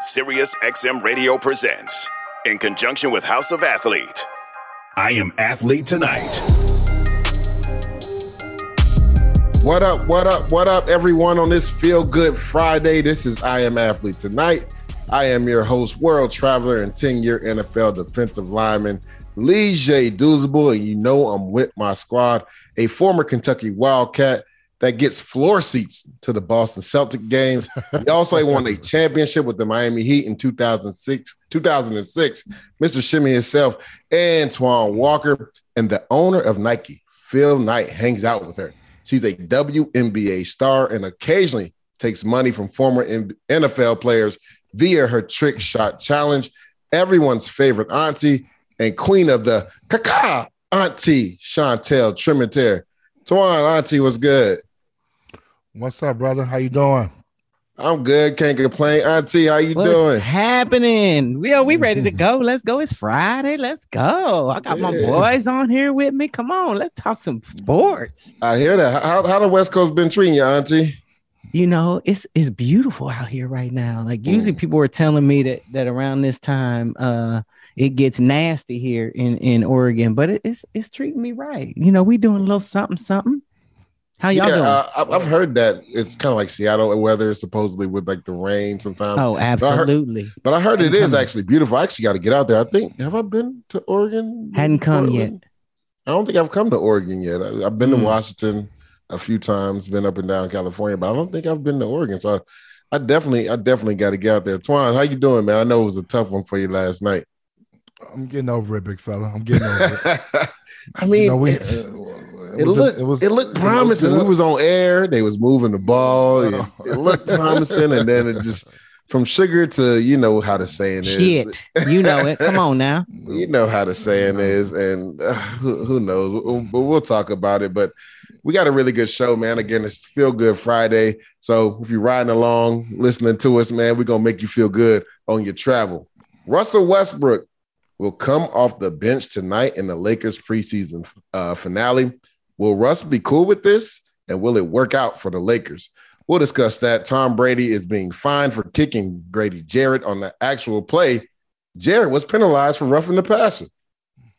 Sirius XM Radio presents, in conjunction with House of Athlete, I Am Athlete Tonight. What up, what up, what up, everyone on this Feel Good Friday? This is I Am Athlete Tonight. I am your host, world traveler, and 10 year NFL defensive lineman, Leger Douzable. And you know I'm with my squad, a former Kentucky Wildcat that gets floor seats to the Boston Celtic games. He also won a championship with the Miami Heat in 2006. 2006, Mr. Shimmy himself, Antoine Walker, and the owner of Nike, Phil Knight, hangs out with her. She's a WNBA star and occasionally takes money from former NFL players via her trick shot challenge. Everyone's favorite auntie and queen of the caca auntie, Chantel Tremitiere. Twan, auntie, was good? What's up, brother? How you doing? I'm good. Can't complain. Auntie, how you What's doing? happening? We are we ready to go? Let's go. It's Friday. Let's go. I got my boys on here with me. Come on, let's talk some sports. I hear that. How, how the West Coast been treating you, Auntie? You know, it's it's beautiful out here right now. Like usually people were telling me that that around this time uh it gets nasty here in in Oregon, but it, it's it's treating me right. You know, we doing a little something something. How y'all yeah, doing? uh, I- I've heard that it's kind of like Seattle weather, supposedly with like the rain sometimes. oh, But I heard- absolutely. But I heard it Hadn't is come. actually beautiful. I actually got to get out there. I think have I been to Oregon? Hadn't come yet. I don't think I've come to Oregon yet. I, I've been Mm. to Washington a few times, been up and down California, but I don't think I've been to Oregon. So I, I definitely, I definitely got to get out there. Twan, how you doing, man? I know it was a tough one for you last night. I'm getting over it, big fella. I'm getting over it. I mean, You know, we- uh, it, was a- looked, it, looked promising. we was on air. They was moving the ball. It, it looked promising, and then it just from sugar to you know how the saying is. Shit. You know it. Come on now. You know how the saying is, and uh, who, who knows? But we'll talk about it. But we got a really good show, man. Again, it's Feel Good Friday. So if you're riding along, listening to us, man, we're gonna make you feel good on your travel. Russell Westbrook will come off the bench tonight in the Lakers preseason uh, finale. Will Russ be cool with this, and will it work out for the Lakers? We'll discuss that. Tom Brady is being fined for kicking Grady Jarrett on the actual play Jarrett was penalized for roughing the passer,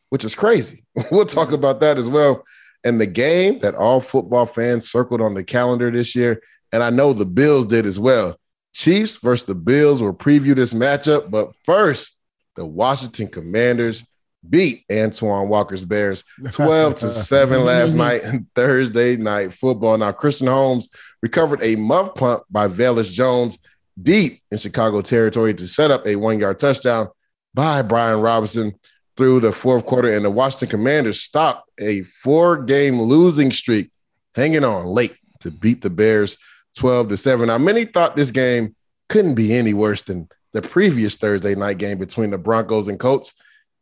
which is crazy. we'll talk about that as well. And the game that all football fans circled on the calendar this year, and I know the Bills did as well. Chiefs versus the Bills will preview this matchup, but first, the Washington Commanders beat Antoine Walker's Bears 12 to 7 last night and Thursday night football. Now, Christian Holmes recovered a muff punt by Velus Jones deep in Chicago territory to set up a one yard touchdown by Brian Robinson through the fourth quarter. And the Washington Commanders stopped a four game losing streak, hanging on late to beat the Bears 12 to 7. Now, many thought this game couldn't be any worse than the previous Thursday night game between the Broncos and Colts.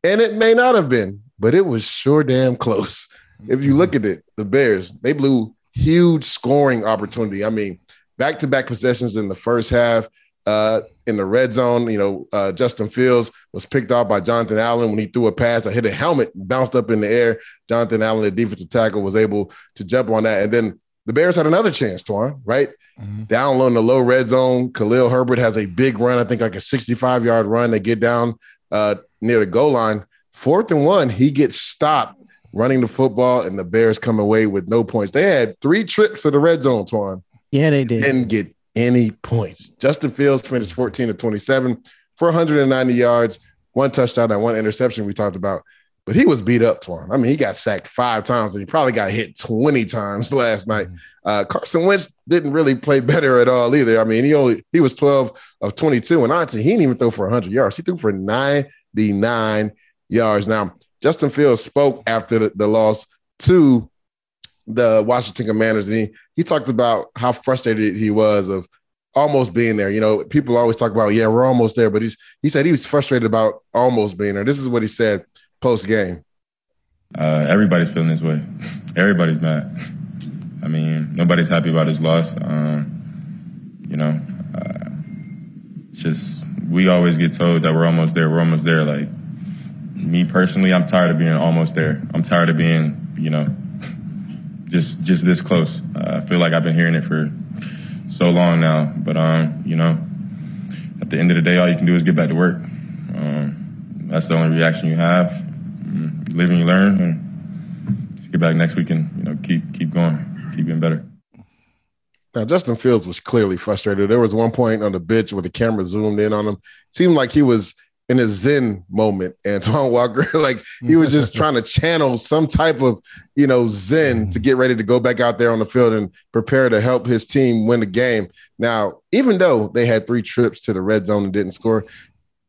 And it may not have been, but it was sure damn close. If you look at it, the Bears, they blew huge scoring opportunity. I mean, back to back possessions in the first half. Uh, in the red zone, you know, uh, Justin Fields was picked off by Jonathan Allen when he threw a pass. I hit a helmet, bounced up in the air. Jonathan Allen, the defensive tackle, was able to jump on that. And then the Bears had another chance, Twan, right? Mhm. Down low in the low red zone, Khalil Herbert has a big run, I think like a 65 yard run. They get down uh, near the goal line. Fourth and one, he gets stopped running the football, and the Bears come away with no points. They had three trips to the red zone, Twan Yeah, they did. didn't get any points. Justin Fields finished 14 to 27 for 190 yards, one touchdown and one interception we talked about. But he was beat up, Twan. I mean, he got sacked five times and he probably got hit 20 times last night. Uh, Carson Wentz didn't really play better at all either. I mean, he only he was 12 of 22, and honestly, he didn't even throw for 100 yards. He threw for 99 yards. Now, Justin Fields spoke after the, the loss to the Washington Commanders, and he he talked about how frustrated he was of almost being there. You know, people always talk about, yeah, we're almost there, but he's he said he was frustrated about almost being there. This is what he said post game? Uh, everybody's feeling this way. Everybody's mad. I mean, nobody's happy about his loss. Um, you know, uh, just we always get told that we're almost there. We're almost there. Like me personally, I'm tired of being almost there. I'm tired of being, you know, just just this close. Uh, I feel like I've been hearing it for so long now. But um, you know, at the end of the day, all you can do is get back to work. Um, that's the only reaction you have live and you learn, and get back next week and you know keep keep going, keep getting better. Now, Justin Fields was clearly frustrated. There was one point on the bench where the camera zoomed in on him. It seemed like he was in a zen moment. Antoine Walker, like he was just trying to channel some type of, you know, zen to get ready to go back out there on the field and prepare to help his team win the game. Now, even though they had three trips to the red zone and didn't score,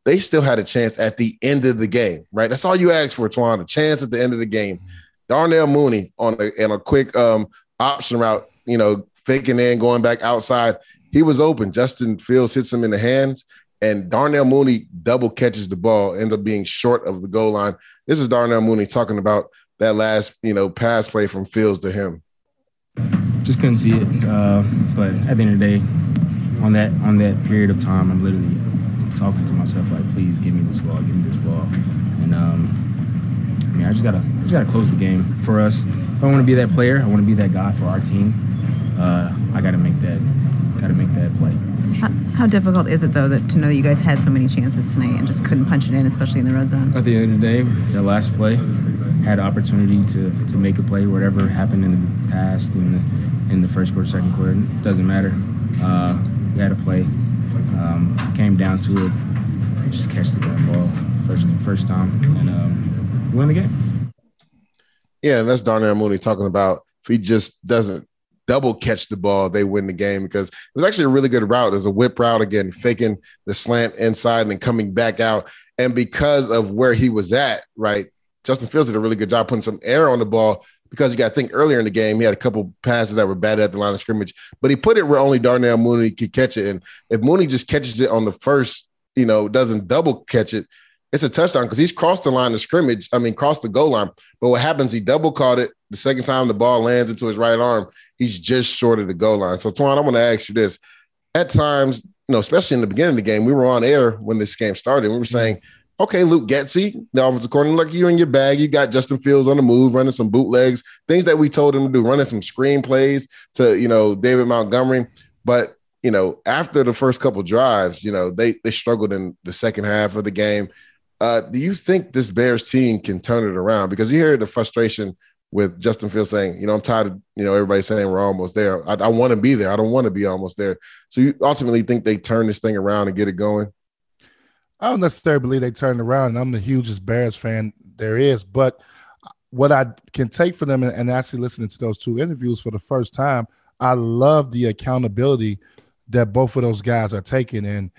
they still had a chance at the end of the game, right? That's all you ask for, Twan, a chance at the end of the game. Darnell Mooney on a, a quick um, option route, you know, faking in, going back outside. He was open. Justin Fields hits him in the hands, and Darnell Mooney double catches the ball, ends up being short of the goal line. This is Darnell Mooney talking about that last, you know, pass play from Fields to him. Just couldn't see it, uh, but at the end of the day, on that on that period of time, I'm literally talking to myself like, please give me this ball, give me this ball. And um, I mean, I just gotta, I just gotta close the game for us. If I want to be that player, I want to be that guy for our team. Uh, I gotta make that, gotta make that play. How, how, difficult is it though that to know you guys had so many chances tonight and just couldn't punch it in, especially in the red zone? At the end of the day, that last play had opportunity to, to make a play. Whatever happened in the past, in the in the first quarter, second quarter, doesn't matter. Uh, we had a play um, came down to it, just catch the ball first first time and um, win the game. Yeah, and that's Darnell Mooney talking about if he just doesn't double catch the ball, they win the game because it was actually a really good route. It a whip route again, faking the slant inside and then coming back out. And because of where he was at, right, Justin Fields did a really good job putting some air on the ball because you got to think earlier in the game, he had a couple passes that were bad at the line of scrimmage, but he put it where only Darnell Mooney could catch it. And if Mooney just catches it on the first, you know, doesn't double catch it, it's a touchdown because he's crossed the line of scrimmage. I mean, crossed the goal line. But what happens, he double caught it. The second time the ball lands into his right arm, he's just short of the goal line. So, Twan, I want to ask you this. At times, you know, especially in the beginning of the game, we were on air when this game started. We were mm-hmm. saying, okay, Luke Getsy, the offensive coordinator, look you in your bag. You got Justin Fields on the move, running some bootlegs, things that we told him to do, running some screenplays to, you know, David Montgomery. But, you know, after the first couple drives, you know, they they struggled in the second half of the game. Uh, do you think this Bears team can turn it around? Because you hear the frustration with Justin Fields saying, you know, I'm tired of, you know, everybody saying we're almost there. I, I want to be there. I don't want to be almost there. So you ultimately think they turn this thing around and get it going? I don't necessarily believe they turned around. I'm the hugest Bears fan there is, but what I can take from them and, and actually listening to those two interviews for the first time, I love the accountability that both of those guys are taking, and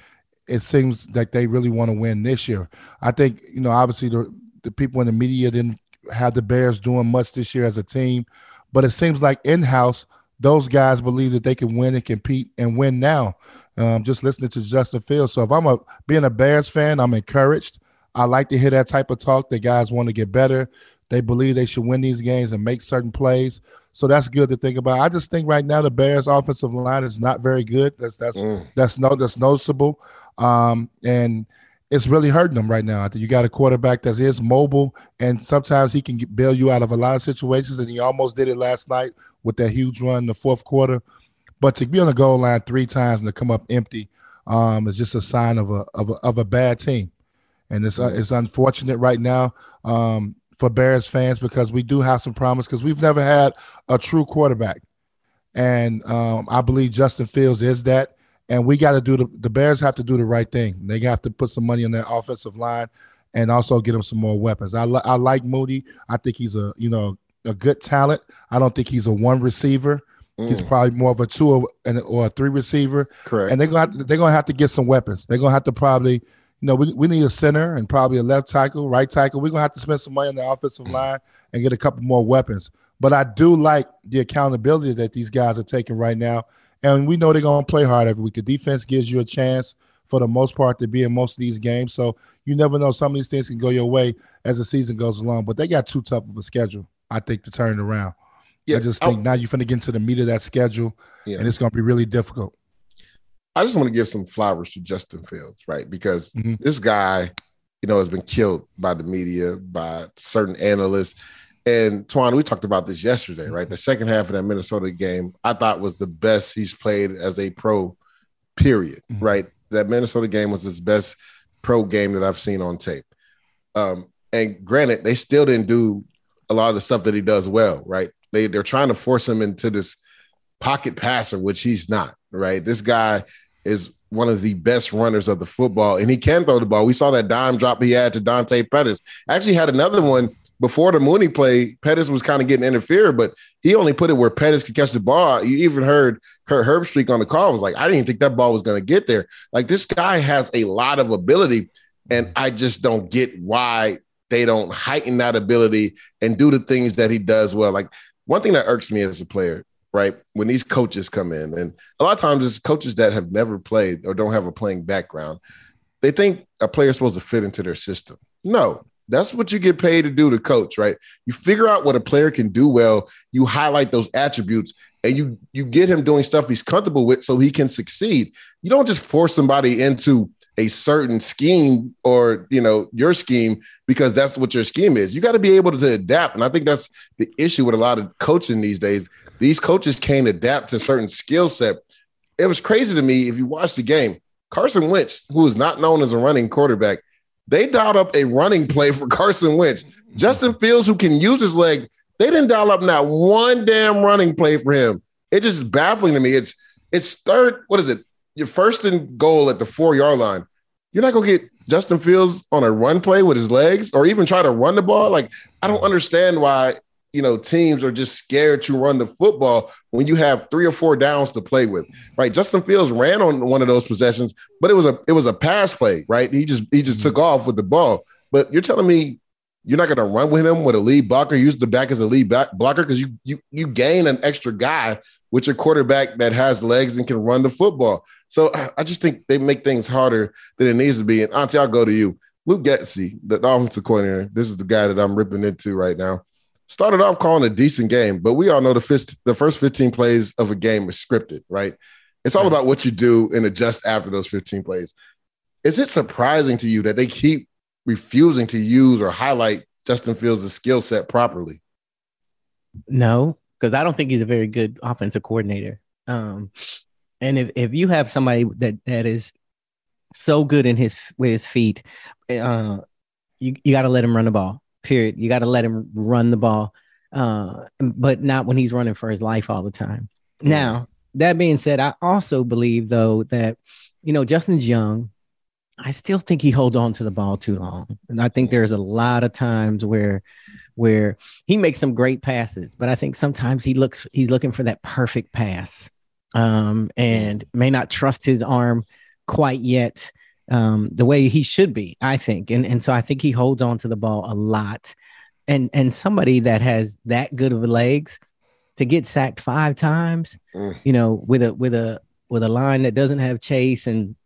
it seems like they really want to win this year. I think you know, obviously the the people in the media didn't have the Bears doing much this year as a team, but it seems like in house those guys believe that they can win and compete and win now um, just listening to Justin Fields. So if I'm a being a Bears fan, I'm encouraged. I like to hear that type of talk. The guys want to get better. They believe they should win these games and make certain plays. So that's good to think about. I just think right now the Bears' offensive line is not very good. That's that's mm. that's no that's noticeable, um, and it's really hurting them right now. I think you got a quarterback that is mobile, and sometimes he can get, bail you out of a lot of situations. And he almost did it last night with that huge run in the fourth quarter. But to be on the goal line three times and to come up empty um, is just a sign of a of a, of a bad team, and it's uh, it's unfortunate right now um, for Bears fans because we do have some promise because we've never had a true quarterback, and um, I believe Justin Fields is that. And we got to do the the Bears have to do the right thing. They have to put some money on their offensive line and also get them some more weapons. I li- I like Moody. I think he's a you know a good talent. I don't think he's a one receiver. He's mm. probably more of a two or, or a three receiver. Correct. And they're gonna have to, they're gonna have to get some weapons. They're gonna have to probably, you know, we, we need a center and probably a left tackle, right tackle. We're gonna have to spend some money on the offensive mm. line and get a couple more weapons. But I do like the accountability that these guys are taking right now. And we know they're gonna play hard every week. The defense gives you a chance for the most part to be in most of these games. So you never know. Some of these things can go your way as the season goes along. But they got too tough of a schedule, I think, to turn around. Yeah, I just I- think now you're finna get into the meat of that schedule, Yeah. and it's gonna be really difficult. I just want to give some flowers to Justin Fields, right? Because Mhm. this guy, you know, has been killed by the media, by certain analysts. And Twan, we talked about this yesterday, right? The second half of that Minnesota game, I thought was the best he's played as a pro, period, Mhm. right? That Minnesota game was his best pro game that I've seen on tape. Um, and granted, they still didn't do a lot of the stuff that he does well, right? They they're trying to force him into this pocket passer, which he's not, right? This guy is one of the best runners of the football, and he can throw the ball. We saw that dime drop he had to Dante Pettis. Actually, had another one before the Mooney play. Pettis was kind of getting interfered, but he only put it where Pettis could catch the ball. You even heard Kurt Herbstreit on the call was like, I didn't think that ball was going to get there. Like this guy has a lot of ability, and I just don't get why they don't heighten that ability and do the things that he does well. Like one thing that irks me as a player, right? When these coaches come in, and a lot of times it's coaches that have never played or don't have a playing background, they think a player's supposed to fit into their system. No, that's what you get paid to do to coach, right? You figure out what a player can do well, you highlight those attributes, and you you get him doing stuff he's comfortable with so he can succeed. You don't just force somebody into a certain scheme or you know your scheme because that's what your scheme is. You got to be able to adapt, and I think that's the issue with a lot of coaching these days. These coaches can't adapt to certain skill set. It was crazy to me if you watch the game. Carson Wentz, who is not known as a running quarterback, they dialed up a running play for Carson Wentz. Justin Fields, who can use his leg, they didn't dial up not one damn running play for him. It just is baffling to me. It's it's third. What is it? Your first and goal at the four yard line. You're not gonna get Justin Fields on a run play with his legs, or even try to run the ball. Like I don't understand why you know teams are just scared to run the football when you have three or four downs to play with. Right? Justin Fields ran on one of those possessions, but it was a it was a pass play. Right? He just he just mm-hmm. took off with the ball. But you're telling me you're not going to run with him with a lead blocker, use the back as a lead back blocker because you you you gain an extra guy with your quarterback that has legs and can run the football. So I- I just think they make things harder than it needs to be. And Auntie, I'll go to you. Luke Getsy, the offensive coordinator, this is the guy that I'm ripping into right now. Started off calling a decent game, but we all know the first the first 15 plays of a game is scripted, right? It's all about what you do and adjust after those 15 plays. Is it surprising to you that they keep refusing to use or highlight Justin Fields' skill set properly? No, because I don't think he's a very good offensive coordinator. Um, and if, if you have somebody that that is so good in his with his feet, uh, you you got to let him run the ball. Period. You got to let him run the ball, uh, but not when he's running for his life all the time. Now that being said, I also believe though that you know Justin's young. I still think he holds on to the ball too long, and I think there's a lot of times where where he makes some great passes, but I think sometimes he looks he's looking for that perfect pass, um, and may not trust his arm quite yet um, the way he should be. I think, and and so I think he holds on to the ball a lot, and and somebody that has that good of legs to get sacked five times, Mm. you know, with a with a with a line that doesn't have chase and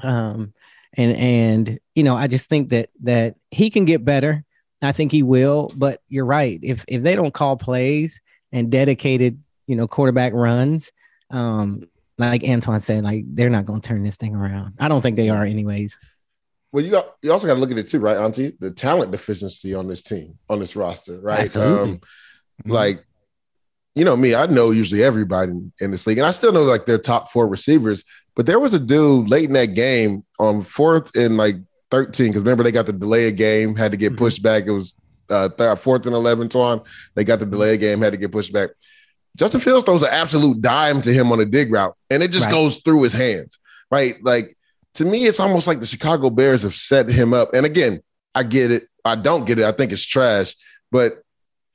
um and and you know i just think that that he can get better i think he will but you're right if if they don't call plays and dedicated you know quarterback runs um like antoine said like they're not going to turn this thing around i don't think they are anyways Well, you got you also got to look at it too, right, Auntie? The talent deficiency on this team, on this roster, right? Absolutely. Um, like, you know me, I know usually everybody in, this league, and I still know like their top four receivers. But there was a dude late in that game on fourth and like 13, because remember they got the delay of game, had to get pushed back. It was uh th- fourth and 11, Twan. They got the delay game, had to get pushed back. Justin Fields throws an absolute dime to him on a dig route, and it just Right. goes through his hands. right? Like to me, it's almost like the Chicago Bears have set him up. And again, I get it. I don't get it. I think it's trash. But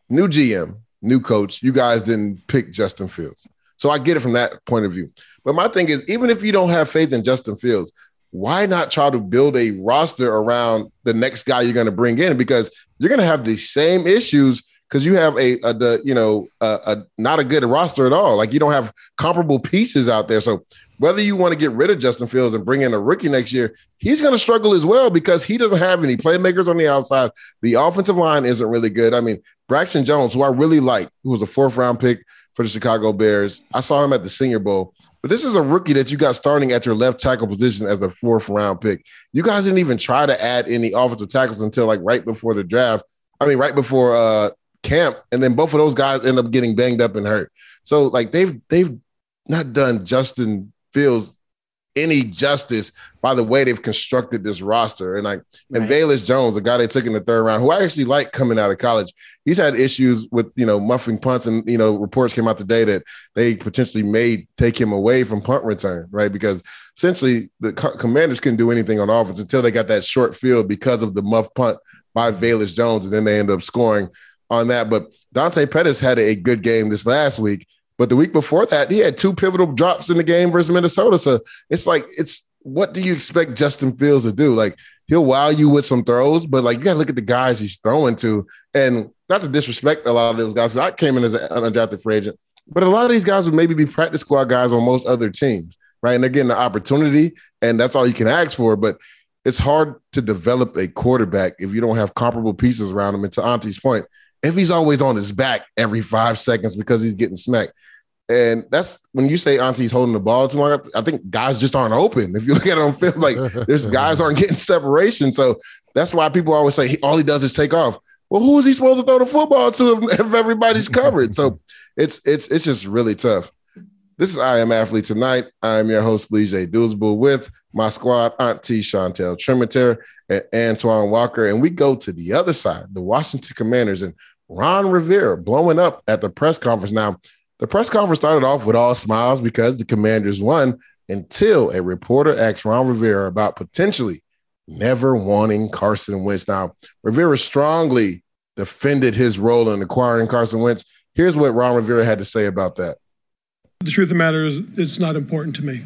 new GM, new coach, you guys didn't pick Justin Fields. So I get it from that point of view. But my thing is, even if you don't have faith in Justin Fields, why not try to build a roster around the next guy you're going to bring in? Because you're going to have the same issues because you have a, a, you know a, a, not a good roster at all. Like you don't have comparable pieces out there. So whether you want to get rid of Justin Fields and bring in a rookie next year, he's going to struggle as well because he doesn't have any playmakers on the outside. The offensive line isn't really good. I mean, Braxton Jones, who I really like, who was a fourth round pick for the Chicago Bears. I saw him at the Senior Bowl. But this is a rookie that you got starting at your left tackle position as a fourth round pick. You guys didn't even try to add any offensive tackles until like right before the draft. I mean, right before uh, camp, and then both of those guys end up getting banged up and hurt. So like they've they've not done Justin Fields any justice by the way they've constructed this roster. And like right. and Velus Jones, the guy they took in the third round, who I actually like coming out of college, he's had issues with you know muffing punts, and you know reports came out today that they potentially may take him away from punt return, right? Because essentially the Commanders couldn't do anything on offense until they got that short field because of the muff punt by Velus Jones, and then they end up scoring on that. But Dante Pettis had a good game this last week. But the week before that, he had two pivotal drops in the game versus Minnesota. So it's like, it's what do you expect Justin Fields to do? Like, he'll wow you with some throws, but like, you got to look at the guys he's throwing to. And not to disrespect a lot of those guys. I came in as an undrafted free agent, but a lot of these guys would maybe be practice squad guys on most other teams, right? And they're getting the opportunity, and that's all you can ask for. But it's hard to develop a quarterback if you don't have comparable pieces around him. And to Auntie's point, if he's always on his back every five seconds because he's getting smacked, and that's when you say Auntie's holding the ball too long. I think guys just aren't open. If you look at it on film, like there's guys aren't getting separation. So that's why people always say he, all he does is take off. Well, who is he supposed to throw the football to if, if everybody's covered? so it's it's it's just really tough. This is I Am Athlete Tonight. I'm your host, Leger Douzable, with my squad, Auntie Chantel Tremitiere and Antoine Walker. And we go to the other side, the Washington Commanders, and Ron Rivera blowing up at the press conference. Now, the press conference started off with all smiles because the commanders won until a reporter asked Ron Rivera about potentially never wanting Carson Wentz. Now, Rivera strongly defended his role in acquiring Carson Wentz. Here's what Ron Rivera had to say about that. The truth of the matter is, it's not important to me.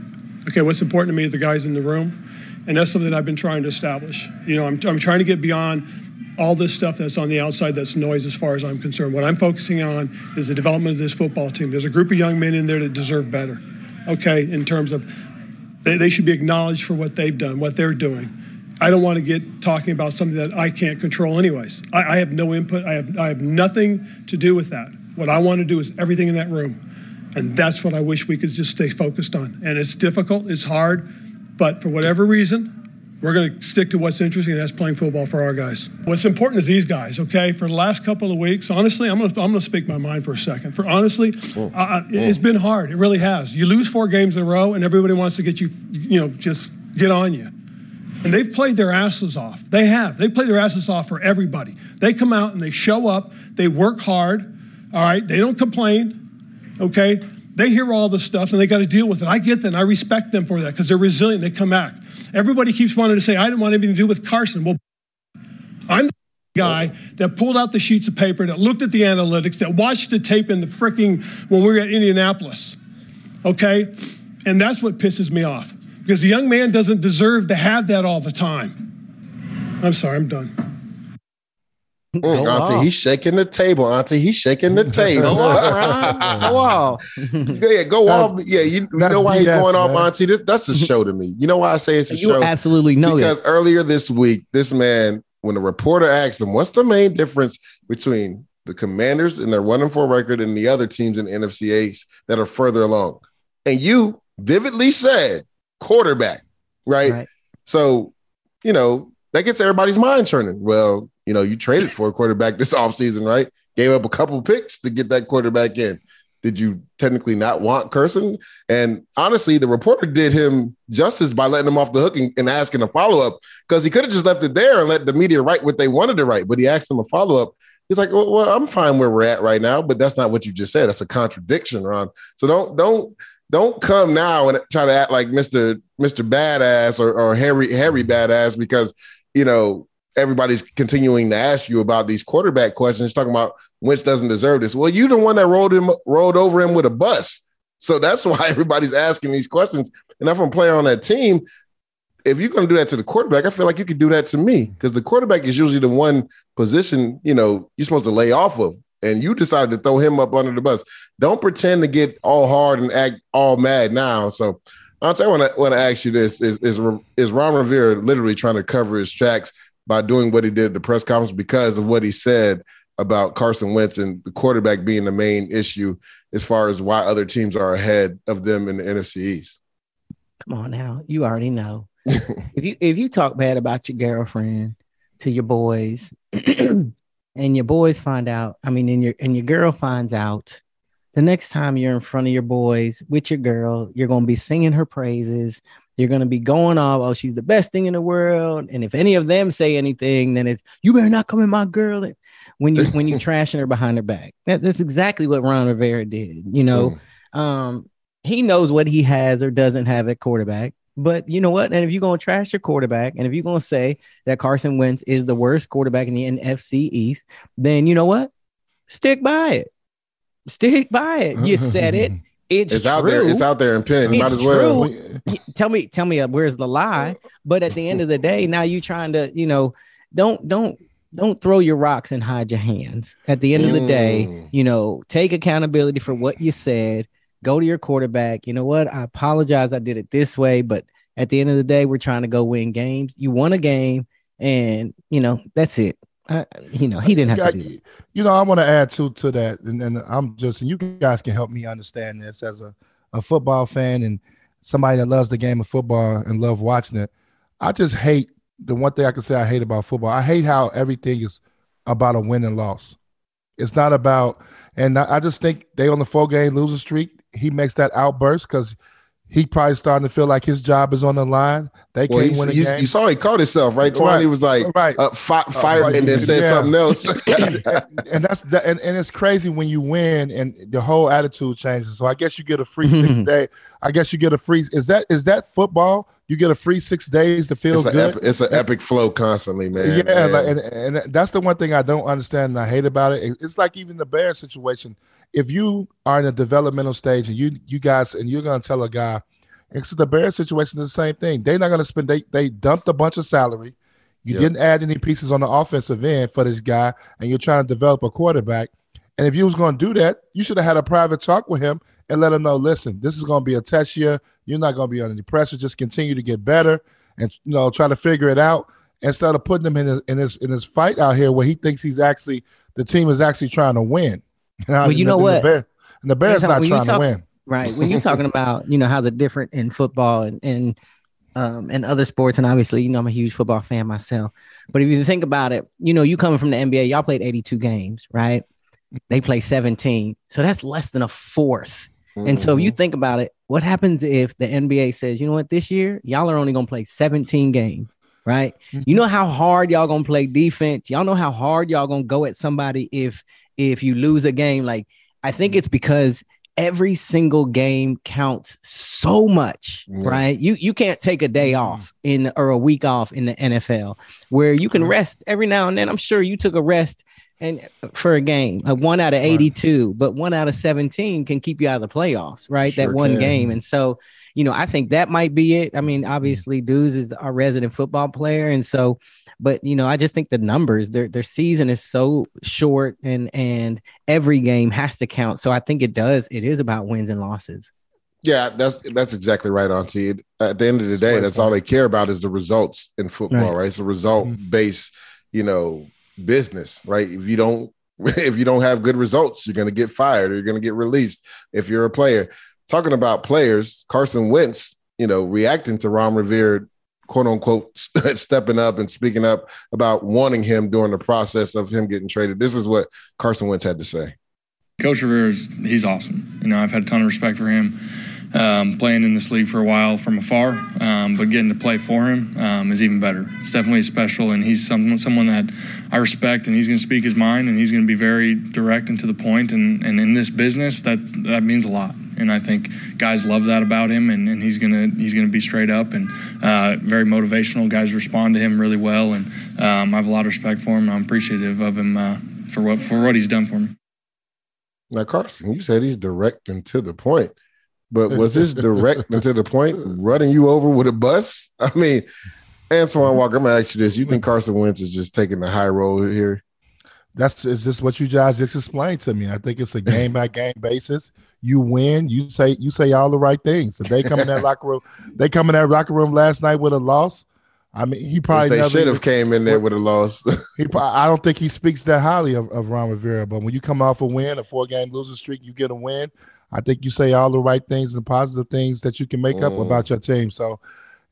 Okay, what's important to me is the guys in the room, and that's something I've been trying to establish. You know, I'm, I'm trying to get beyond all this stuff that's on the outside that's noise as far as I'm concerned. What I'm focusing on is the development of this football team. There's a group of young men in there that deserve better, okay, in terms of they, they should be acknowledged for what they've done, what they're doing. I don't want to get talking about something that I can't control, anyways. I, I have no input, I have, I have nothing to do with that. What I want to do is everything in that room. And that's what I wish we could just stay focused on. And it's difficult, it's hard, but for whatever reason, we're going to stick to what's interesting, and that's playing football for our guys. What's important is these guys, okay? For the last couple of weeks, honestly, I'm going to, I'm going to speak my mind for a second. For honestly, uh, it's been hard. It really has. You lose four games in a row, and everybody wants to get you, you know, just get on you. And they've played their asses off. They have. They played their asses off for everybody. They come out and they show up. They work hard. All right. They don't complain. Okay. They hear all the stuff and they got to deal with it. I get that. And I respect them for that because they're resilient. They come back. Everybody keeps wanting to say, I didn't want anything to do with Carson. Well, I'm the guy that pulled out the sheets of paper, that looked at the analytics, that watched the tape in the freaking when we were at Indianapolis. Okay? And that's what pisses me off because the young man doesn't deserve to have that all the time. I'm sorry, I'm done. Mm, auntie, he's shaking the table. Auntie, he's shaking the table. go off, Go off. yeah, go off. Yeah, you, you know why he's going off, Auntie? This, that's a show to me. You know why I say it's a you show? absolutely know Because earlier this week, this man, when the reporter asked him, "What's the main difference between the Commanders and their one and four record and the other teams in the NFC East that are further along?" and you vividly said quarterback, right? right. So, you know, that gets everybody's mind turning. Well, you know, you traded for a quarterback this offseason, right? Gave up a couple picks to get that quarterback in. Did you technically not want Carson? And honestly, the reporter did him justice by letting him off the hook and, and asking a follow up because he could have just left it there and let the media write what they wanted to write. But he asked him a follow up. He's like, well, well, I'm fine where we're at right now, but that's not what you just said. That's a contradiction, Ron. So don't don't don't come now and try to act like Mr. Mr. Badass or, or Harry Harry Badass because you know everybody's continuing to ask you about these quarterback questions, talking about Wentz doesn't deserve this. Well, you're the one that rolled him rolled over him with a bus. So that's why everybody's asking these questions. And if I'm playing on that team, if you're going to do that to the quarterback, I feel like you could do that to me because the quarterback is usually the one position, you know, you're supposed to lay off of. And you decided to throw him up under the bus. Don't pretend to get all hard and act all mad now. So I'll tell you, I want to ask you this: Is is is Ron Rivera literally trying to cover his tracks by doing what he did at the press conference because of what he said about Carson Wentz and the quarterback being the main issue as far as why other teams are ahead of them in the NFC East? Come on now, you already know. if you if you talk bad about your girlfriend to your boys, and your boys find out, I mean, and your and your girl finds out, the next time you're in front of your boys with your girl, you're gonna be singing her praises. You're gonna be going off, oh, she's the best thing in the world. And if any of them say anything, then it's you better not come in my girl. When you when you trashing her behind her back, that, that's exactly what Ron Rivera did. You know, mm. um, he knows what he has or doesn't have at quarterback. But you know what? And if you're going to trash your quarterback, and if you're going to say that Carson Wentz is the worst quarterback in the NFC East, then you know what? Stick by it. Stick by it. You said it. It's, it's true. out there. It's out there in pen. Might as well. True. tell me, tell me, uh, where's the lie? But at the end of the day, now you trying to, you know, don't don't don't throw your rocks and hide your hands. At the end mm. of the day, mm. you know, take accountability for what you said go to your quarterback. You know what? I apologize. I did it this way, but at the end of the day, we're trying to go win games. You won a game, and you know that's it. I, you know, he didn't have to. Do you know, I want to add to to that, and, and I'm just, and you guys can help me understand this as a, a football fan and somebody that loves the game of football and love watching it. I just hate the one thing I can say I hate about football. I hate how everything is about a win and loss. It's not about, and I just think they on the four game losing streak he makes that outburst because he probably starting to feel like his job is on the line. They well, can't win a you, game. You saw he caught himself, right? Twan, right. he was like, right. uh, fi- fire, uh, and then said yeah. something else. and, and, that's that, and, and it's crazy when you win and the whole attitude changes. So I guess you get a free six day. I guess you get a free. Is that is that football? You get a free six days to feel it's good. It's an epic flow constantly, man. Yeah, man. Like, and, and that's the one thing I don't understand and I hate about it. It's like even the Bear situation if you are in a developmental stage and you you guys and you're gonna tell a guy, it's the Bears situation is the same thing. They're not gonna spend they they dumped a bunch of salary. You yep. didn't add any pieces on the offensive end for this guy, and you're trying to develop a quarterback. And if you was going to do that, you should have had a private talk with him and let him know, listen, this is going to be a test year. You're not going to be under any pressure. Just continue to get better and you know try to figure it out instead of putting him in his, in his in his fight out here where he thinks he's actually the team is actually trying to win. well, you know what? The Bear, and the Bears not trying talk, to win. Right. When you're talking about, you know, how's it different in football and, and um, and other sports, and obviously, you know, I'm a huge football fan myself. But if you think about it, you know, you coming from the NBA, y'all played 82 games, right? They play 17, so that's less than a 4th mm-hmm. And so, if you mm-hmm. think about it, what happens if the NBA says, you know what, this year y'all are only gonna play 17 games, right? Mm-hmm. You know how hard y'all gonna play defense. Y'all know how hard y'all gonna go at somebody if if you lose a game. Like, I think mm-hmm. it's because every single game counts so much, yeah. right? You you can't take a day mm-hmm. off in or a week off in the NFL where you can rest every now and then. I'm sure you took a rest and for a game, a one out of 82, right. but one out of 17 can keep you out of the playoffs, right? Sure that one can. game. And so, you know, I think that might be it. I mean, mm-hmm. obviously, Dudes is our resident football player. And so but you know, I just think the numbers, their their season is so short and and every game has to count. So I think it does, it is about wins and losses. Yeah, that's that's exactly right, Auntie. At the end of the day, that's all they care about is the results in football, right? right? It's a result based, you know, business, right? If you don't if you don't have good results, you're gonna get fired or you're gonna get released if you're a player. Talking about players, Carson Wentz, you know, reacting to Ron Rivera quote unquote stepping up and speaking up about wanting him during the process of him getting traded. This is what Carson Wentz had to say. Coach Rivera is he's awesome. You know, I've had a ton of respect for him. Um, playing in this league for a while from afar, um, but getting to play for him um, is even better. It's definitely special, and he's someone someone that I respect, and he's going to speak his mind, and he's going to be very direct and to the point. And, and in this business, that that means a lot. And I think guys love that about him, and, and he's gonna he's gonna be straight up and uh, very motivational. Guys respond to him really well, and um, I have a lot of respect for him. I'm appreciative of him uh, for what for what he's done for me. Now, Carson, you said he's direct and to the point, but was this direct and to the point, running you over with a bus? I mean, Antoine Walker, I'm gonna ask you this: You think Carson Wentz is just taking the high road here? That's is just what you guys just explained to me. I think it's a game by game basis. You win, you say you say all the right things. If they come in that locker room, they come in that locker room last night with a loss. I mean, he probably they should have came in there with a loss. he, I don't think he speaks that highly of, of Ron Rivera. But when you come off a win, a four game losing streak, you get a win. I think you say all the right things and positive things that you can make mm. up about your team. So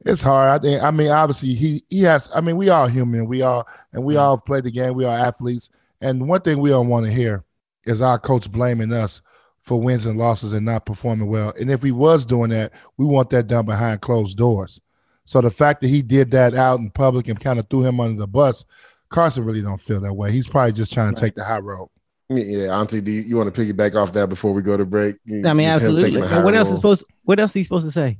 it's hard. I think. I mean, obviously, he he has. I mean, we are human. We are, and we mm. all play the game. We are athletes. And one thing we don't want to hear is our coach blaming us for wins and losses and not performing well. And if he was doing that, we want that done behind closed doors. So the fact that he did that out in public and kind of threw him under the bus, Carson really don't feel that way. He's probably just trying to take the high road. Yeah, Auntie, do you, you want to piggyback off that before we go to break? You, I mean, absolutely. What else is supposed? What else is he supposed to say?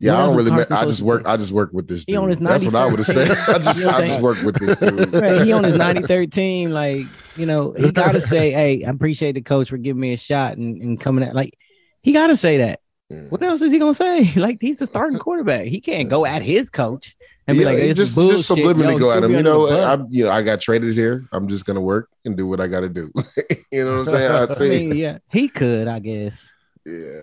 Yeah, I don't really. I just work. I just work with this. Dude. He on his That's what I would have said. I just, I just work with this dude. Right, he on his 93rd team. Like, you know, he got to say, "Hey, I appreciate the coach for giving me a shot and, and coming at." Like, he got to say that. Mm. What else is he gonna say? Like, he's the starting quarterback. He can't go at his coach and yeah, be like, "Just, just subliminally go at him." You know, I'm, you know, I got traded here. I'm just gonna work and do what I got to do. you know what I'm saying? I mean, yeah, he could, I guess. Yeah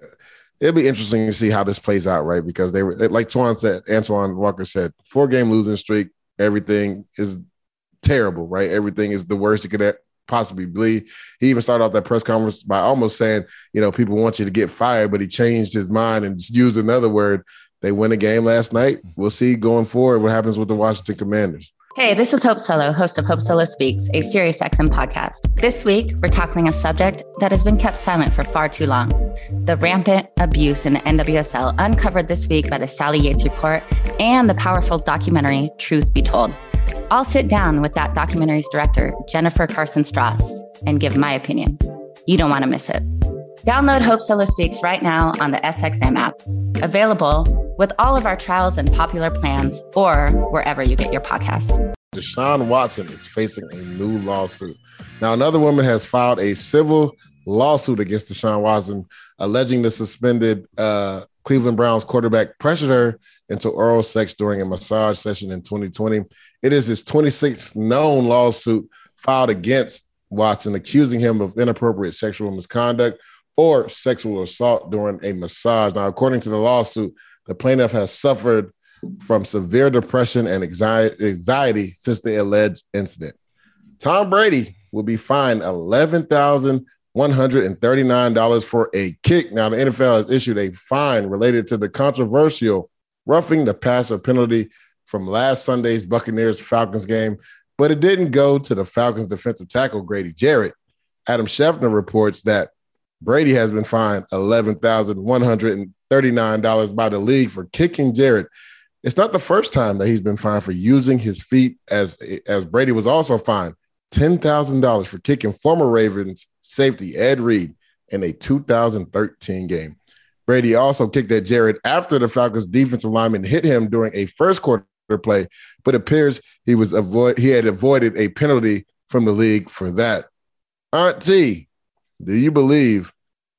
it'll be interesting to see how this plays out, right? Because they were like Twan said, Antoine Walker said, four game losing streak, everything is terrible, right? Everything is the worst it could possibly be. He even started off that press conference by almost saying, you know, people want you to get fired, but he changed his mind and used another word. They win a game last night. We'll see going forward what happens with the Washington Commanders. Hey, this is Hope Solo, host of Hope Solo Speaks, a SiriusXM podcast. This week, we're tackling a subject that has been kept silent for far too long the rampant abuse in the NWSL, uncovered this week by the Sally Yates report and the powerful documentary Truth Be Told. I'll sit down with that documentary's director, Jennifer Carson Strauss, and give my opinion. You don't want to miss it. Download Hope Solo Speaks right now on the SXM app. Available with all of our trials and popular plans or wherever you get your podcasts. Deshaun Watson is facing a new lawsuit. Now, another woman has filed a civil lawsuit against Deshaun Watson, alleging the suspended uh, Cleveland Browns quarterback pressured her into oral sex during a massage session in 2020. It is his 26th known lawsuit filed against Watson, accusing him of inappropriate sexual misconduct or sexual assault during a massage. Now, according to the lawsuit, the plaintiff has suffered from severe depression and anxiety since the alleged incident. Tom Brady will be fined $11,139 for a kick. Now, the NFL has issued a fine related to the controversial roughing the passer penalty from last Sunday's Buccaneers Falcons game, but it didn't go to the Falcons defensive tackle, Grady Jarrett. Adam Schefter reports that Brady has been fined $11,139 by the league for kicking Jarrett. It's not the first time that he's been fined for using his feet, as, as Brady was also fined $10,000 for kicking former Ravens safety Ed Reed in a 2013 game. Brady also kicked at Jarrett after the Falcons defensive lineman hit him during a first quarter play, but appears he was avoid he had avoided a penalty from the league for that. Auntie, do you believe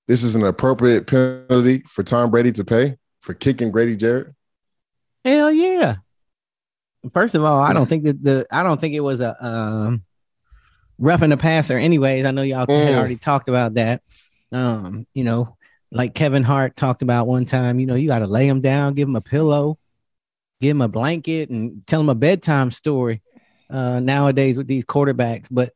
this is an appropriate penalty for Tom Brady to pay for kicking Grady Jarrett? Hell yeah. First of all, I don't think that the I don't think it was a um roughing the passer anyways. I know y'all mm. already talked about that. Um, you know, like Kevin Hart talked about one time, you know, you got to lay him down, give him a pillow, give him a blanket and tell him a bedtime story uh nowadays with these quarterbacks, but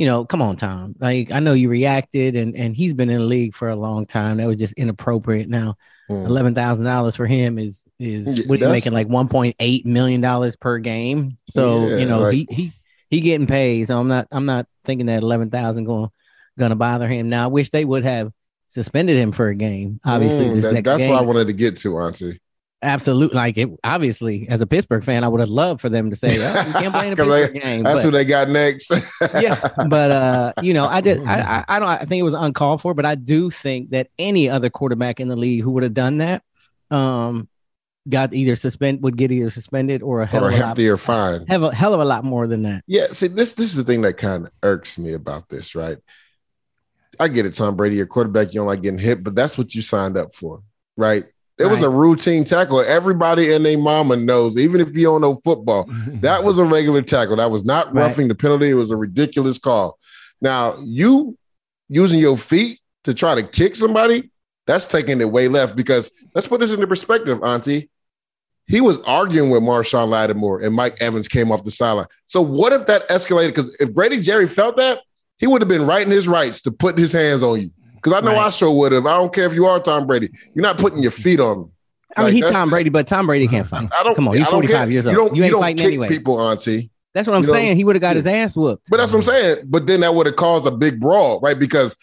you know, come on, Tom. Like I know you reacted, and and he's been in the league for a long time. That was just inappropriate. Now, mm. eleven thousand dollars for him is is what he's making like one point eight million dollars per game. So yeah, you know he he he getting paid. So I'm not I'm not thinking that eleven thousand going gonna bother him. Now I wish they would have suspended him for a game. Obviously, mm, that, that's game. what I wanted to get to, Auntie. Absolutely. Like it obviously, as a Pittsburgh fan, I would have loved for them to say, oh, you can't play in a Pittsburgh they- game. That's but- who they got next. yeah, but uh, you know, I did. I, I, I don't. I think it was uncalled for, but I do think that any other quarterback in the league who would have done that, um, got either suspend would get either suspended or a hell or a of a lot, fine. have a hell of a lot more than that. Yeah, see, this this is the thing that kind of irks me about this, right? I get it, Tom Brady, your quarterback, you don't like getting hit, but that's what you signed up for, right? It was a routine tackle. Everybody and their mama knows, even if you don't know football, that was a regular tackle. That was not Right. roughing the penalty. It was a ridiculous call. Now, you using your feet to try to kick somebody, that's taking it way left because let's put this into perspective, Auntie. He was arguing with Marshon Lattimore and Mike Evans came off the sideline. So what if that escalated? Because if Grady Jarrett felt that, he would have been right in his rights to put his hands on you. Because I know I sure would have. I don't care if you are Tom Brady. You're not putting your feet on me. I mean, Like, he that's- Tom Brady, but Tom Brady can't fight. I don't. Come on, he's I 45 care. years You old. don't, You ain't don't fighting kick anyway. people, Auntie. That's what I'm You saying. He would have got his ass whooped. But that's what I'm saying. But then that would have caused a big brawl, right? Because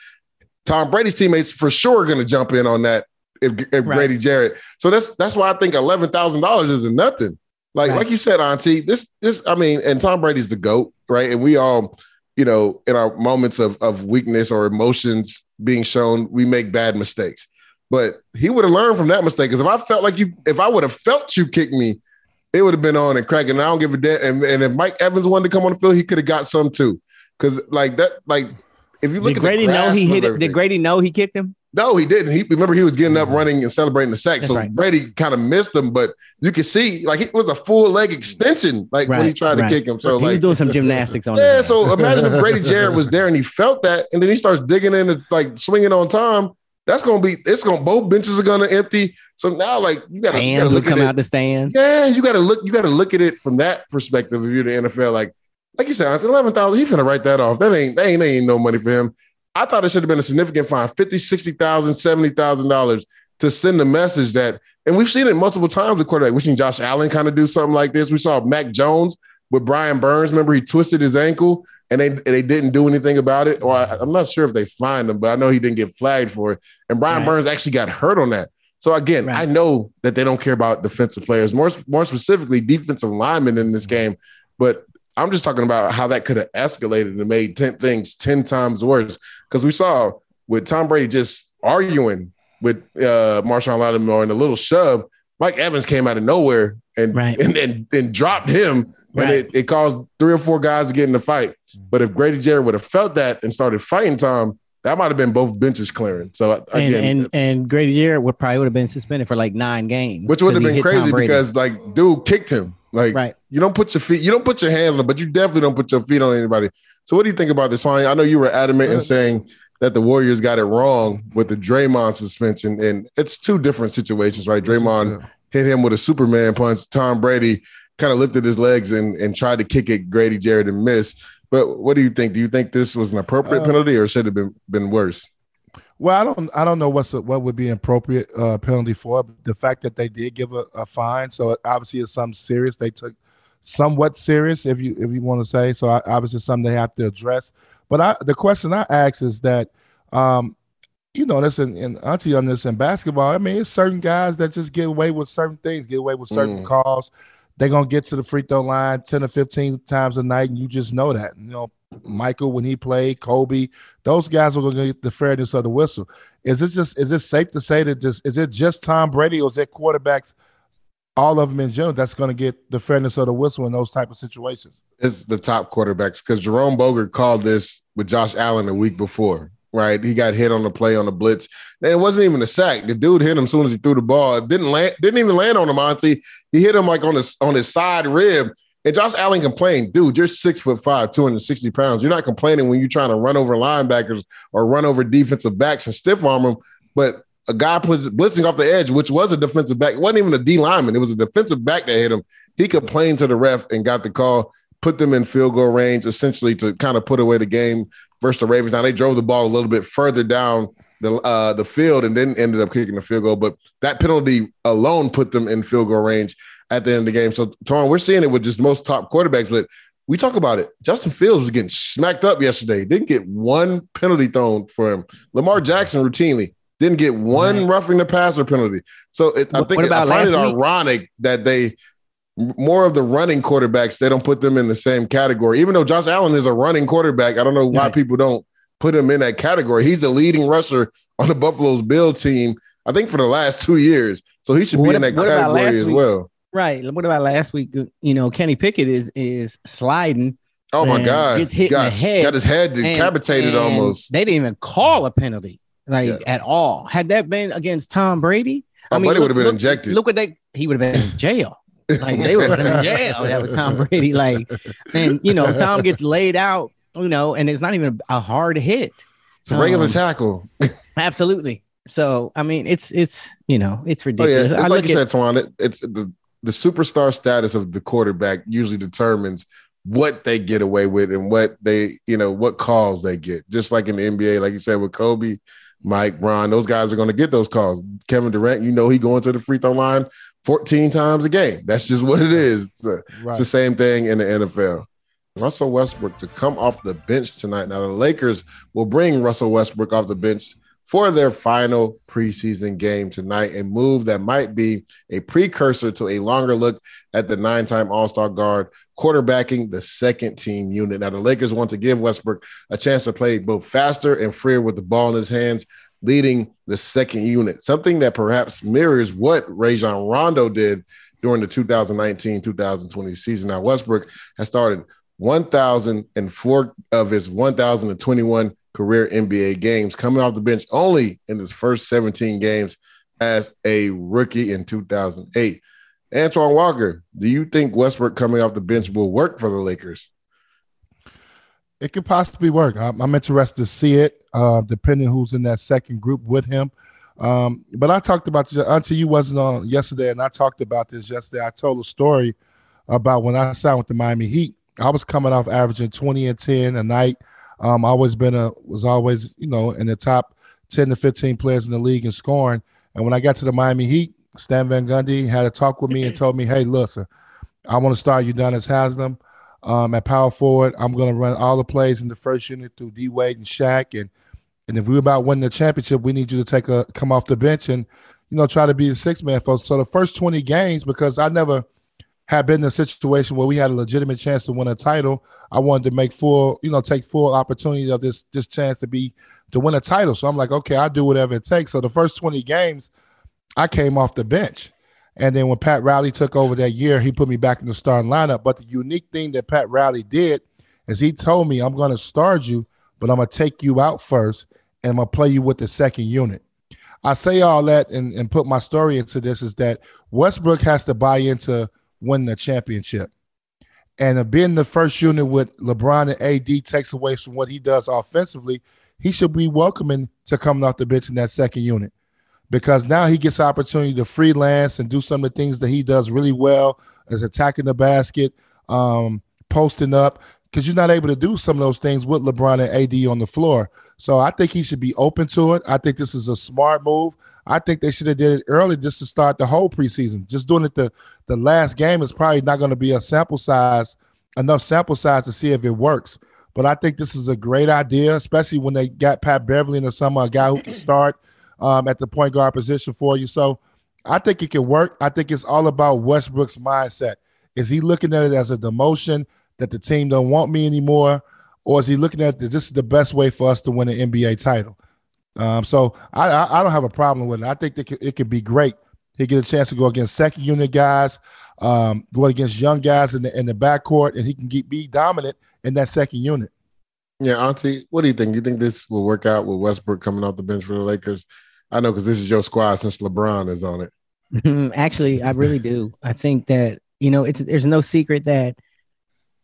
Tom Brady's teammates for sure are going to jump in on that if, if Right. Grady Jarrett. So that's that's why I think eleven thousand dollars isn't nothing. Like Right. like you said, Auntie. This this I mean, and Tom Brady's the goat, right? And we all, you know, in our moments of of weakness or emotions being shown, we make bad mistakes. But he would have learned from that mistake. Because if I felt like you, if I would have felt you kick me, it would have been on and cracking. I don't give a damn. And, and if Mike Evans wanted to come on the field, he could have got some too. Because like that, like if you look Did at Grady the know he hit it? Did Grady know he kicked him? No, he didn't. He remember he was getting up, mm-hmm. running, and celebrating the sack. That's So right. Brady kind of missed him, but you could see like it was a full leg extension, like when he tried right. to kick him. So he was doing some gymnastics on yeah. So imagine if Grady Jarrett was there and he felt that, and then he starts digging in and like swinging on Tom. That's gonna be. It's gonna both benches are gonna empty. So now, like you gotta, you gotta look come out the stand. Yeah, you got to look. You got to look at it from that perspective. If you're the NFL, like like you said, it's He's gonna write that off. That ain't that ain't, that ain't no money for him. I thought it should have been a significant fine, 50, 60,000, 70,000 dollars to send a message that. And we've seen it multiple times with quarterback. We've seen Josh Allen kind of do something like this. We saw Mac Jones with Brian Burns. Remember, he twisted his ankle and they and they didn't do anything about it. Or I, I'm not sure if they fined him, but I know he didn't get flagged for it. And Brian Right. Burns actually got hurt on that. So again, I know that they don't care about defensive players, more more specifically defensive linemen in this game. But I'm just talking about how that could have escalated and made 10 things 10 times worse. Because we saw with Tom Brady just arguing with uh Marshon Lattimore and a little shove, Mike Evans came out of nowhere and and, and, and dropped him. And it, it caused three or four guys to get in the fight. But if Grady Jarrett would have felt that and started fighting Tom, that might have been both benches clearing. So And, again, and and Grady Jarrett would probably would have been suspended for like nine games, which would have been crazy because like dude kicked him. Like Right. you don't put your feet, you don't put your hands on, it, but you definitely don't put your feet on anybody. So what do you think about this, Swani? I know you were adamant in saying that the Warriors got it wrong with the Draymond suspension, and it's two different situations, right? Draymond hit him with a Superman punch. Tom Brady kind of lifted his legs and, and tried to kick it. Grady Jarrett and miss. But what do you think? Do you think this was an appropriate Uh, penalty, or should it have been been worse? Well, I don't I don't know what's a, what would be an appropriate uh, penalty for the fact that they did give a, a fine, so obviously it's something serious. They took somewhat serious, if you if you want to say. So I, obviously it's something they have to address. But I, the question I ask is that, um, you know, this in, in Auntie on this in basketball. I mean, it's certain guys that just get away with certain things, get away with certain Mm. calls. They're gonna get to the free throw line ten or fifteen times a night, and you just know that. You know, Michael when he played, Kobe, those guys are gonna get the fairness of the whistle. Is this just is it safe to say that just is it just Tom Brady or is it quarterbacks, all of them in general, that's gonna get the fairness of the whistle in those type of situations? It's the top quarterbacks because Jerome Boger called this with Josh Allen a week before, right? He got hit on the play on the blitz. And it wasn't even a sack. The dude hit him as soon as he threw the ball. It didn't land, didn't even land on him, Monty. He hit him like on his on his side rib. And Josh Allen complained, dude, you're six foot five, 260 pounds. You're not complaining when you're trying to run over linebackers or run over defensive backs and stiff arm them. But a guy blitz- blitzing off the edge, which was a defensive back, it wasn't even a D lineman. It was a defensive back that hit him. He complained to the ref and got the call, put them in field goal range, essentially to kind of put away the game versus the Ravens. Now they drove the ball a little bit further down the uh, the field and then ended up kicking the field goal. But that penalty alone put them in field goal range at the end of the game. So Tom, we're seeing it with just most top quarterbacks, but we talk about it. Justin Fields was getting smacked up yesterday. Didn't get one penalty thrown for him. Lamar Jackson routinely didn't get one Right. roughing the passer penalty. So it, I think I find it week? ironic that they more of the running quarterbacks they don't put them in the same category. Even though Josh Allen is a running quarterback, I don't know why Right. people don't put him in that category. He's the leading rusher on the Buffalo's Bill team, I think for the last two years. So he should What be in that category as week? well. Right. What about last week? You know, Kenny Pickett is is sliding. Oh my God. Gets hit got, in the head. got his head decapitated and almost. They didn't even call a penalty like Yeah. at all. Had that been against Tom Brady, My buddy look- would have been look- injected. Look what they he would have been in jail. Like they would have been in jail. That was Tom Brady. Like, and you know, Tom gets laid out. You know, and it's not even a hard hit. It's a regular Um, tackle. Absolutely. So I mean, it's it's you know, it's Oh yeah, ridiculous. it's I like look you at said, Twan. It, it's the the superstar status of the quarterback usually determines what they get away with and what they, you know, what calls they get. Just like in the NBA, like you said with Kobe, Mike, Ron, those guys are going to get those calls. Kevin Durant, you know, he going to the free throw line 14 times a game. That's just what it is. It's, the- it's the same thing in the NFL. Russell Westbrook to come off the bench tonight. Now the Lakers will bring Russell Westbrook off the bench for their final preseason game tonight, a move that might be a precursor to a longer look at the nine time All Star guard quarterbacking the second team unit. Now, the Lakers want to give Westbrook a chance to play both faster and freer with the ball in his hands, leading the second unit, something that perhaps mirrors what Rajon Rondo did during the 2019 2020 season. Now, Westbrook has started 1,004 of his 1,021 career NBA games, coming off the bench only in his first 17 games as a rookie in 2008. Antoine Walker, do you think Westbrook coming off the bench will work for the Lakers? It could possibly work. I'm, I'm interested to see it, uh, depending who's in that second group with him. Um, but I talked about this until you wasn't on yesterday, and I talked about this yesterday. I told a story about when I signed with the Miami Heat. I was coming off averaging 20 and 10 a night. Um, always been a was always you know in the top 10 to 15 players in the league in scoring. And when I got to the Miami Heat, Stan Van Gundy had a talk with me and told me, "Hey, listen, I want to start down Haslem um, at power forward. I'm going to run all the plays in the first unit through D Wade and Shaq, and and if we're about winning the championship, we need you to take a come off the bench and you know try to be the six man for. So the first 20 games, because I never had been in a situation where we had a legitimate chance to win a title, I wanted to make full, you know, take full opportunity of this this chance to be to win a title. So I'm like, okay, I'll do whatever it takes. So the first 20 games, I came off the bench. And then when Pat Riley took over that year, he put me back in the starting lineup. But the unique thing that Pat Riley did is he told me, I'm going to start you, but I'm going to take you out first and I'm going to play you with the second unit. I say all that and, and put my story into this is that Westbrook has to buy into winning the championship. And being the first unit with LeBron and AD takes away from what he does offensively, he should be welcoming to coming off the bench in that second unit because now he gets opportunity to freelance and do some of the things that he does really well as attacking the basket, um, posting up, because you're not able to do some of those things with LeBron and AD on the floor. So I think he should be open to it. I think this is a smart move. I think they should have did it early just to start the whole preseason. Just doing it the the last game is probably not going to be a sample size enough sample size to see if it works. But I think this is a great idea, especially when they got Pat Beverley in the summer, a guy who can start um, at the point guard position for you. So I think it can work. I think it's all about Westbrook's mindset. Is he looking at it as a demotion that the team don't want me anymore, or is he looking at that this is the best way for us to win an NBA title? Um, so I, I, I don't have a problem with it. I think that it could be great. He get a chance to go against second unit guys, um, go against young guys in the in the backcourt, and he can get, be dominant in that second unit. Yeah, Auntie, what do you think? You think this will work out with Westbrook coming off the bench for the Lakers? I know because this is your squad since LeBron is on it. Mhm. Actually, I really do. I think that you know it's there's no secret that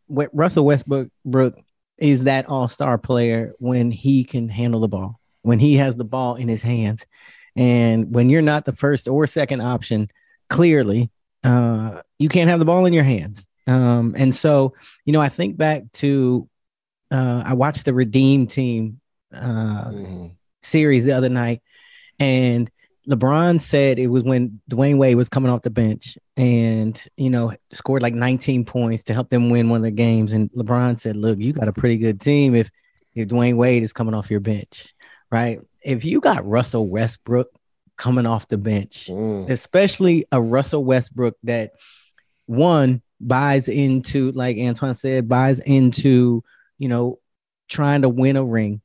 what Russell Westbrook Brook is that all star player when he can handle the ball, when he has the ball in his hands, and when you're not the first or second option, clearly uh, you can't have the ball in your hands. Um, and so you know, I think back to uh, I watched the Redeem Team uh, series the other night, and LeBron said it was when Dwyane Wade was coming off the bench and, you know, scored like 19 points to help them win one of the games. And LeBron said, Look, you got a pretty good team if if Dwyane Wade is coming off your bench. Right. if you got Russell Westbrook coming off the bench, Mm. especially a Russell Westbrook that one buys into, like Antoine said, buys into, you know, trying to win a ring,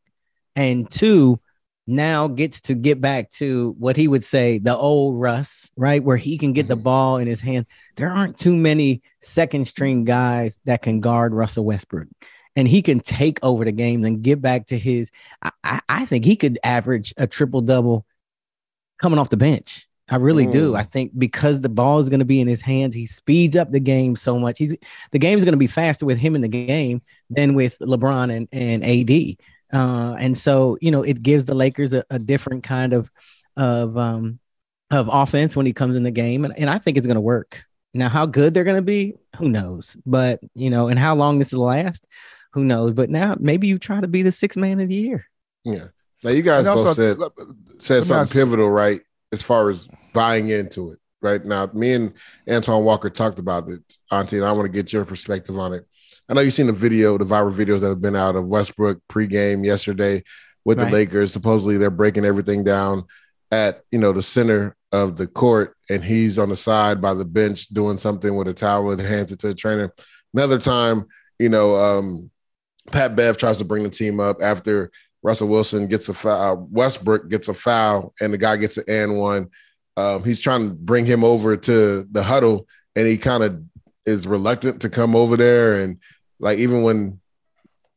and two, now gets to get back to what he would say the old Russ, right? Where he can get the ball in his hand. There aren't too many second string guys that can guard Russell Westbrook. And he can take over the game and get back to his. I, I, think he could average a triple double coming off the bench. I really do. Mm. I think because the ball is going to be in his hands, he speeds up the game so much. He's the game is going to be faster with him in the game than with LeBron and, and AD. Uh, and so, you know, it gives the Lakers a, a different kind of of um of offense when he comes in the game. And, and I think it's going to work. Now, how good they're going to be, who knows? But, you know, and how long this will last, who knows? But now maybe you try to be the sixth man of the year. Yeah. Now you guys And both said said something pivotal, right? As far as buying into it, right? Now, me and Antoine Walker talked about it, Auntie, and I want to get your perspective on it. I know you've seen the video, the viral videos that have been out of Westbrook pregame yesterday with Right. the Lakers. Supposedly they're breaking everything down at you know the center of the court, and he's on the side by the bench doing something with a towel and hands it to the trainer. Another time, you know, um, Pat Bev tries to bring the team up after Russell Wilson gets a foul, Westbrook gets a foul, and the guy gets an and one. Um, he's trying to bring him over to the huddle, and he kind of is reluctant to come over there. And like even when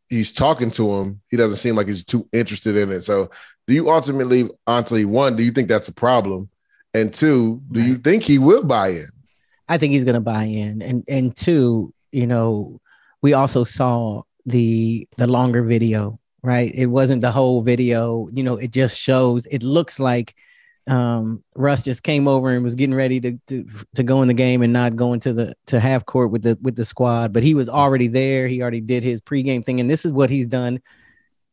he's talking to him, he doesn't seem like he's too interested in it. So, do you ultimately, Auntie, one, do you think that's a problem? And two, do you think he will buy in? I think he's going to buy in, and and two, you know, we also saw the the longer video, right? It wasn't the whole video, you know. It just shows. It looks like um Russ just came over and was getting ready to to to go in the game and not going to the to half court with the with the squad, but he was already there. He already did his pregame thing, and this is what he's done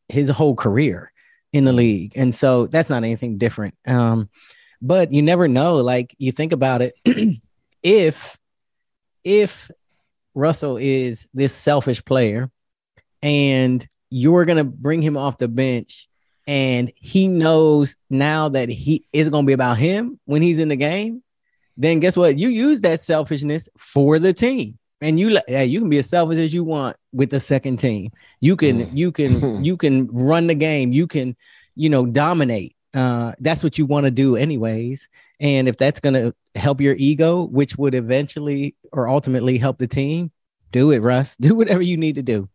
his whole career in the league, and so that's not anything different. Um, but you never know. Like you think about it, if if Russell is this selfish player and you're going to bring him off the bench and he knows now that he is going to be about him when he's in the game, then guess what? You use that selfishness for the team. And you yeah, you can be as selfish as you want with the second team. You can you can you can run the game. You can you know dominate. Uh, that's what you want to do anyways. And if that's going to help your ego, which would eventually or ultimately help the team, do it, Russ. Do whatever you need to do.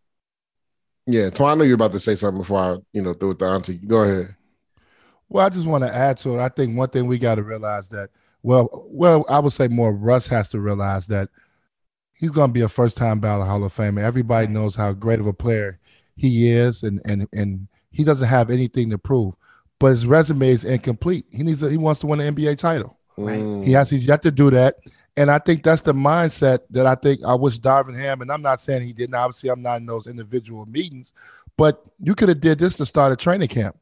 Yeah, Twan, I know you're about to say something before I, you know, throw it to Auntie. Go ahead. Well, I just want to add to it. I think one thing we got to realize that, well, well, I would say more Russ has to realize that he's going to be a first time ballot Hall of Famer. Everybody knows how great of a player he is, and and and he doesn't have anything to prove. But his resume is incomplete. He needs. A, he wants to win an NBA title. Mm. He has he's yet to do that. And I think that's the mindset that I think I wish Darvin Ham, and I'm not saying he didn't. Obviously, I'm not in those individual meetings, but you could have did this to start a training camp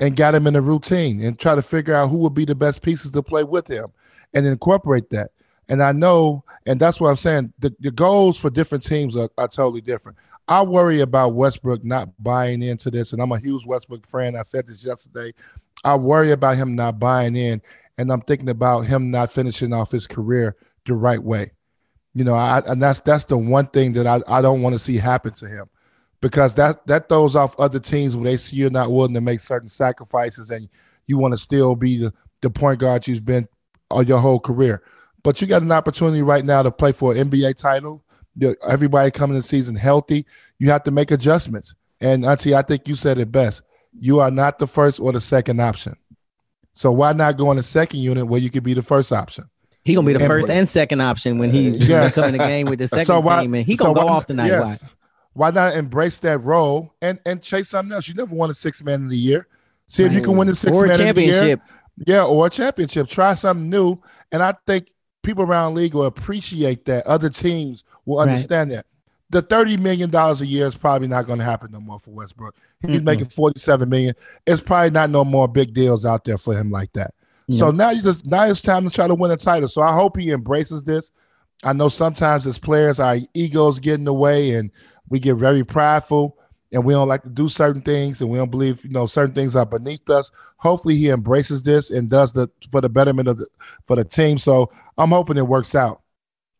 and got him in a routine and try to figure out who would be the best pieces to play with him and incorporate that. And I know, and that's what I'm saying, the, the goals for different teams are, are totally different. I worry about Westbrook not buying into this, and I'm a huge Westbrook fan. I said this yesterday. I worry about him not buying in, and I'm thinking about him not finishing off his career the right way. You know, I, and that's that's the one thing that I, I don't want to see happen to him because that that throws off other teams when they see you're not willing to make certain sacrifices and you want to still be the, the point guard you've been all your whole career. But you got an opportunity right now to play for an NBA title. Everybody coming the season healthy. You have to make adjustments. And Auntie, I think you said it best. You are not the first or the second option. So why not go in the second unit where you could be the first option? He gonna be the And- first and second option when he Yeah. come in the game with the second So why- team, and he gonna go why- off tonight. yes. Watch. Why not embrace that role and and chase something else? You never won a six man of the year. See if you can win the six man of the year. championship. Yeah, or a championship. Try something new. And I think people around the league will appreciate that. Other teams will Right. understand that. The $30 million a year is probably not going to happen no more for Westbrook. He's Mm-mm. making 47 million. It's probably not no more big deals out there for him like that. So now you just now it's time to try to win a title. So I hope he embraces this. I know sometimes as players our egos get in the way and we get very prideful and we don't like to do certain things, and we don't believe you know certain things are beneath us. Hopefully, he embraces this and does the for the betterment of the for the team. So I'm hoping it works out.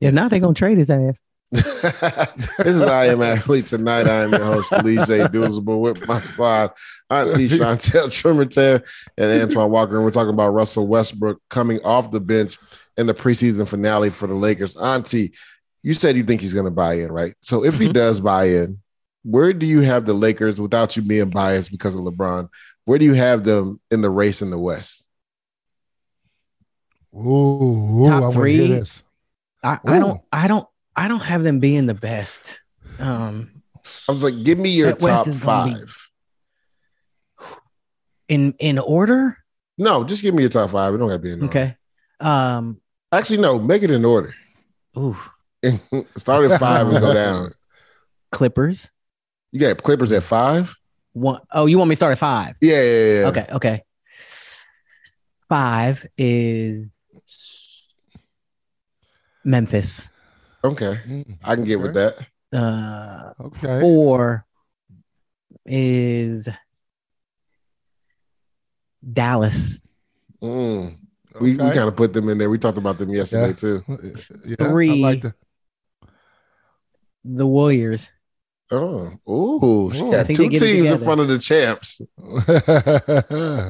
Yeah, now they're gonna trade his ass. this is I Am Athlete Tonight. I am your host, Leger Douzable, with my squad, Auntie Chantel Tremitiere and Antoine Walker. And we're talking about Russell Westbrook coming off the bench in the preseason finale for the Lakers. Auntie, you said you think he's going to buy in, right? So if he mm-hmm. does buy in, where do you have the Lakers without you being biased because of LeBron? Where do you have them in the race in the West? Ooh, ooh top three. I, I, don't. I don't. I don't have them being the best. Um, I was like, give me your top five. In in order? No, just give me your top five. It don't have to be in order. Okay. Um, actually, no, make it in order. Ooh. Start at five and go down. Clippers. You got Clippers at five. One. Oh, you want me to start at five? Yeah, yeah, yeah. Okay, okay. Five is Memphis. Okay, I can get with that. Uh, okay. Four is Dallas. Mm. We, okay. we kind of put them in there. We talked about them yesterday yeah. too. Yeah, Three. Like the... the Warriors. Oh, oh, she got two teams in front of the champs.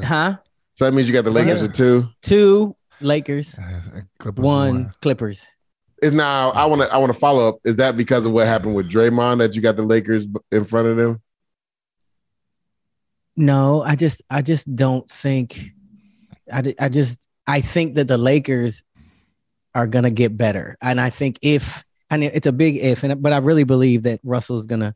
huh? So that means you got the Lakers yeah. at two. Two Lakers, Clippers one, one Clippers. Is now I want to I want to follow up. Is that because of what happened with Draymond that you got the Lakers in front of them? No, I just I just don't think I I just I think that the Lakers are gonna get better, and I think if and it's a big if, and but I really believe that Russell's gonna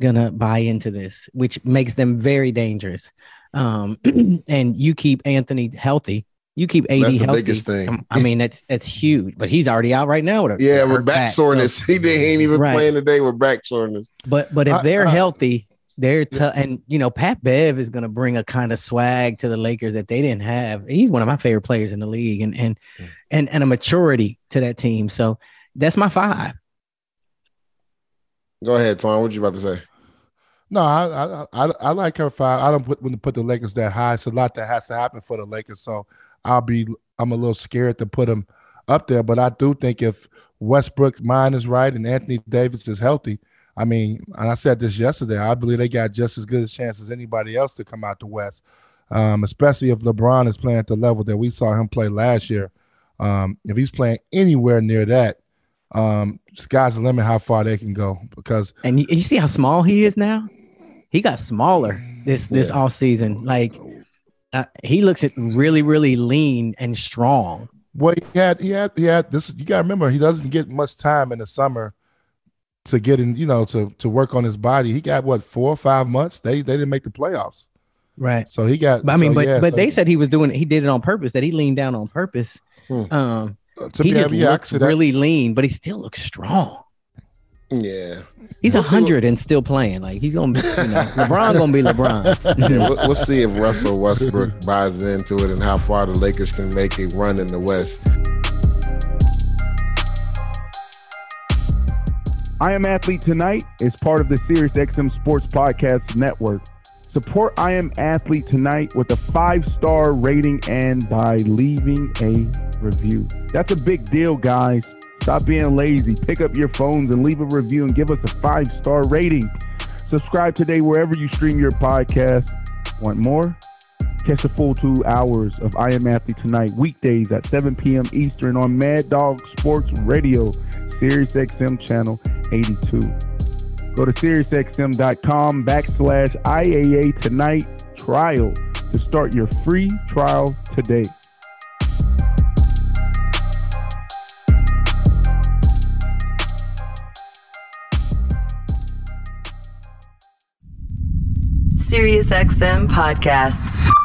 gonna buy into this, which makes them very dangerous. Um, and you keep Anthony healthy, you keep AD that's the healthy. biggest thing. I mean, that's that's huge. But he's already out right now with a yeah, with back, back soreness. So, he ain't even right. playing today with back soreness. But but if they're healthy, they're t- and you know Pat Bev is going to bring a kind of swag to the Lakers that they didn't have. He's one of my favorite players in the league, and and mm. and and a maturity to that team. So that's my five. Go ahead, Tom. What you about to say? No, I, I I, I like her five. I don't put when to put the Lakers that high. It's a lot that has to happen for the Lakers. So I'll be I'm a little scared to put him up there. But I do think if Westbrook's mind is right and Anthony Davis is healthy, I mean, and I said this yesterday, I believe they got just as good a chance as anybody else to come out the West. Um, especially if LeBron is playing at the level that we saw him play last year. Um, if he's playing anywhere near that, um, sky's the limit how far they can go because and you, you see how small he is now. He got smaller this this yeah. off season. Like uh, he looks at really really lean and strong. Well, he had he had he had this. You got to remember he doesn't get much time in the summer to get in. You know to to work on his body. He got what four or five months. They they didn't make the playoffs. Right. So he got. But, I mean, so, but yeah, but so, they said he was doing. He did it on purpose. That he leaned down on purpose. Hmm. Um, to he just looks really lean, but he still looks strong. Yeah, he's a we'll hundred and still playing. Like he's gonna, be, you know, LeBron gonna be LeBron. yeah, we'll, we'll see if Russell Westbrook buys into it and how far the Lakers can make a run in the West. I Am Athlete Tonight is part of the SiriusXM Sports Podcast Network. Support I Am Athlete tonight with a five star rating and by leaving a review. That's a big deal, guys. Stop being lazy. Pick up your phones and leave a review and give us a five star rating. Subscribe today wherever you stream your podcast. Want more? Catch the full two hours of I Am Athlete tonight, weekdays at 7 p.m. Eastern on Mad Dog Sports Radio, Sirius XM Channel 82. Go to SiriusXM.com backslash IAA Tonight trial to start your free trial today. SiriusXM podcasts.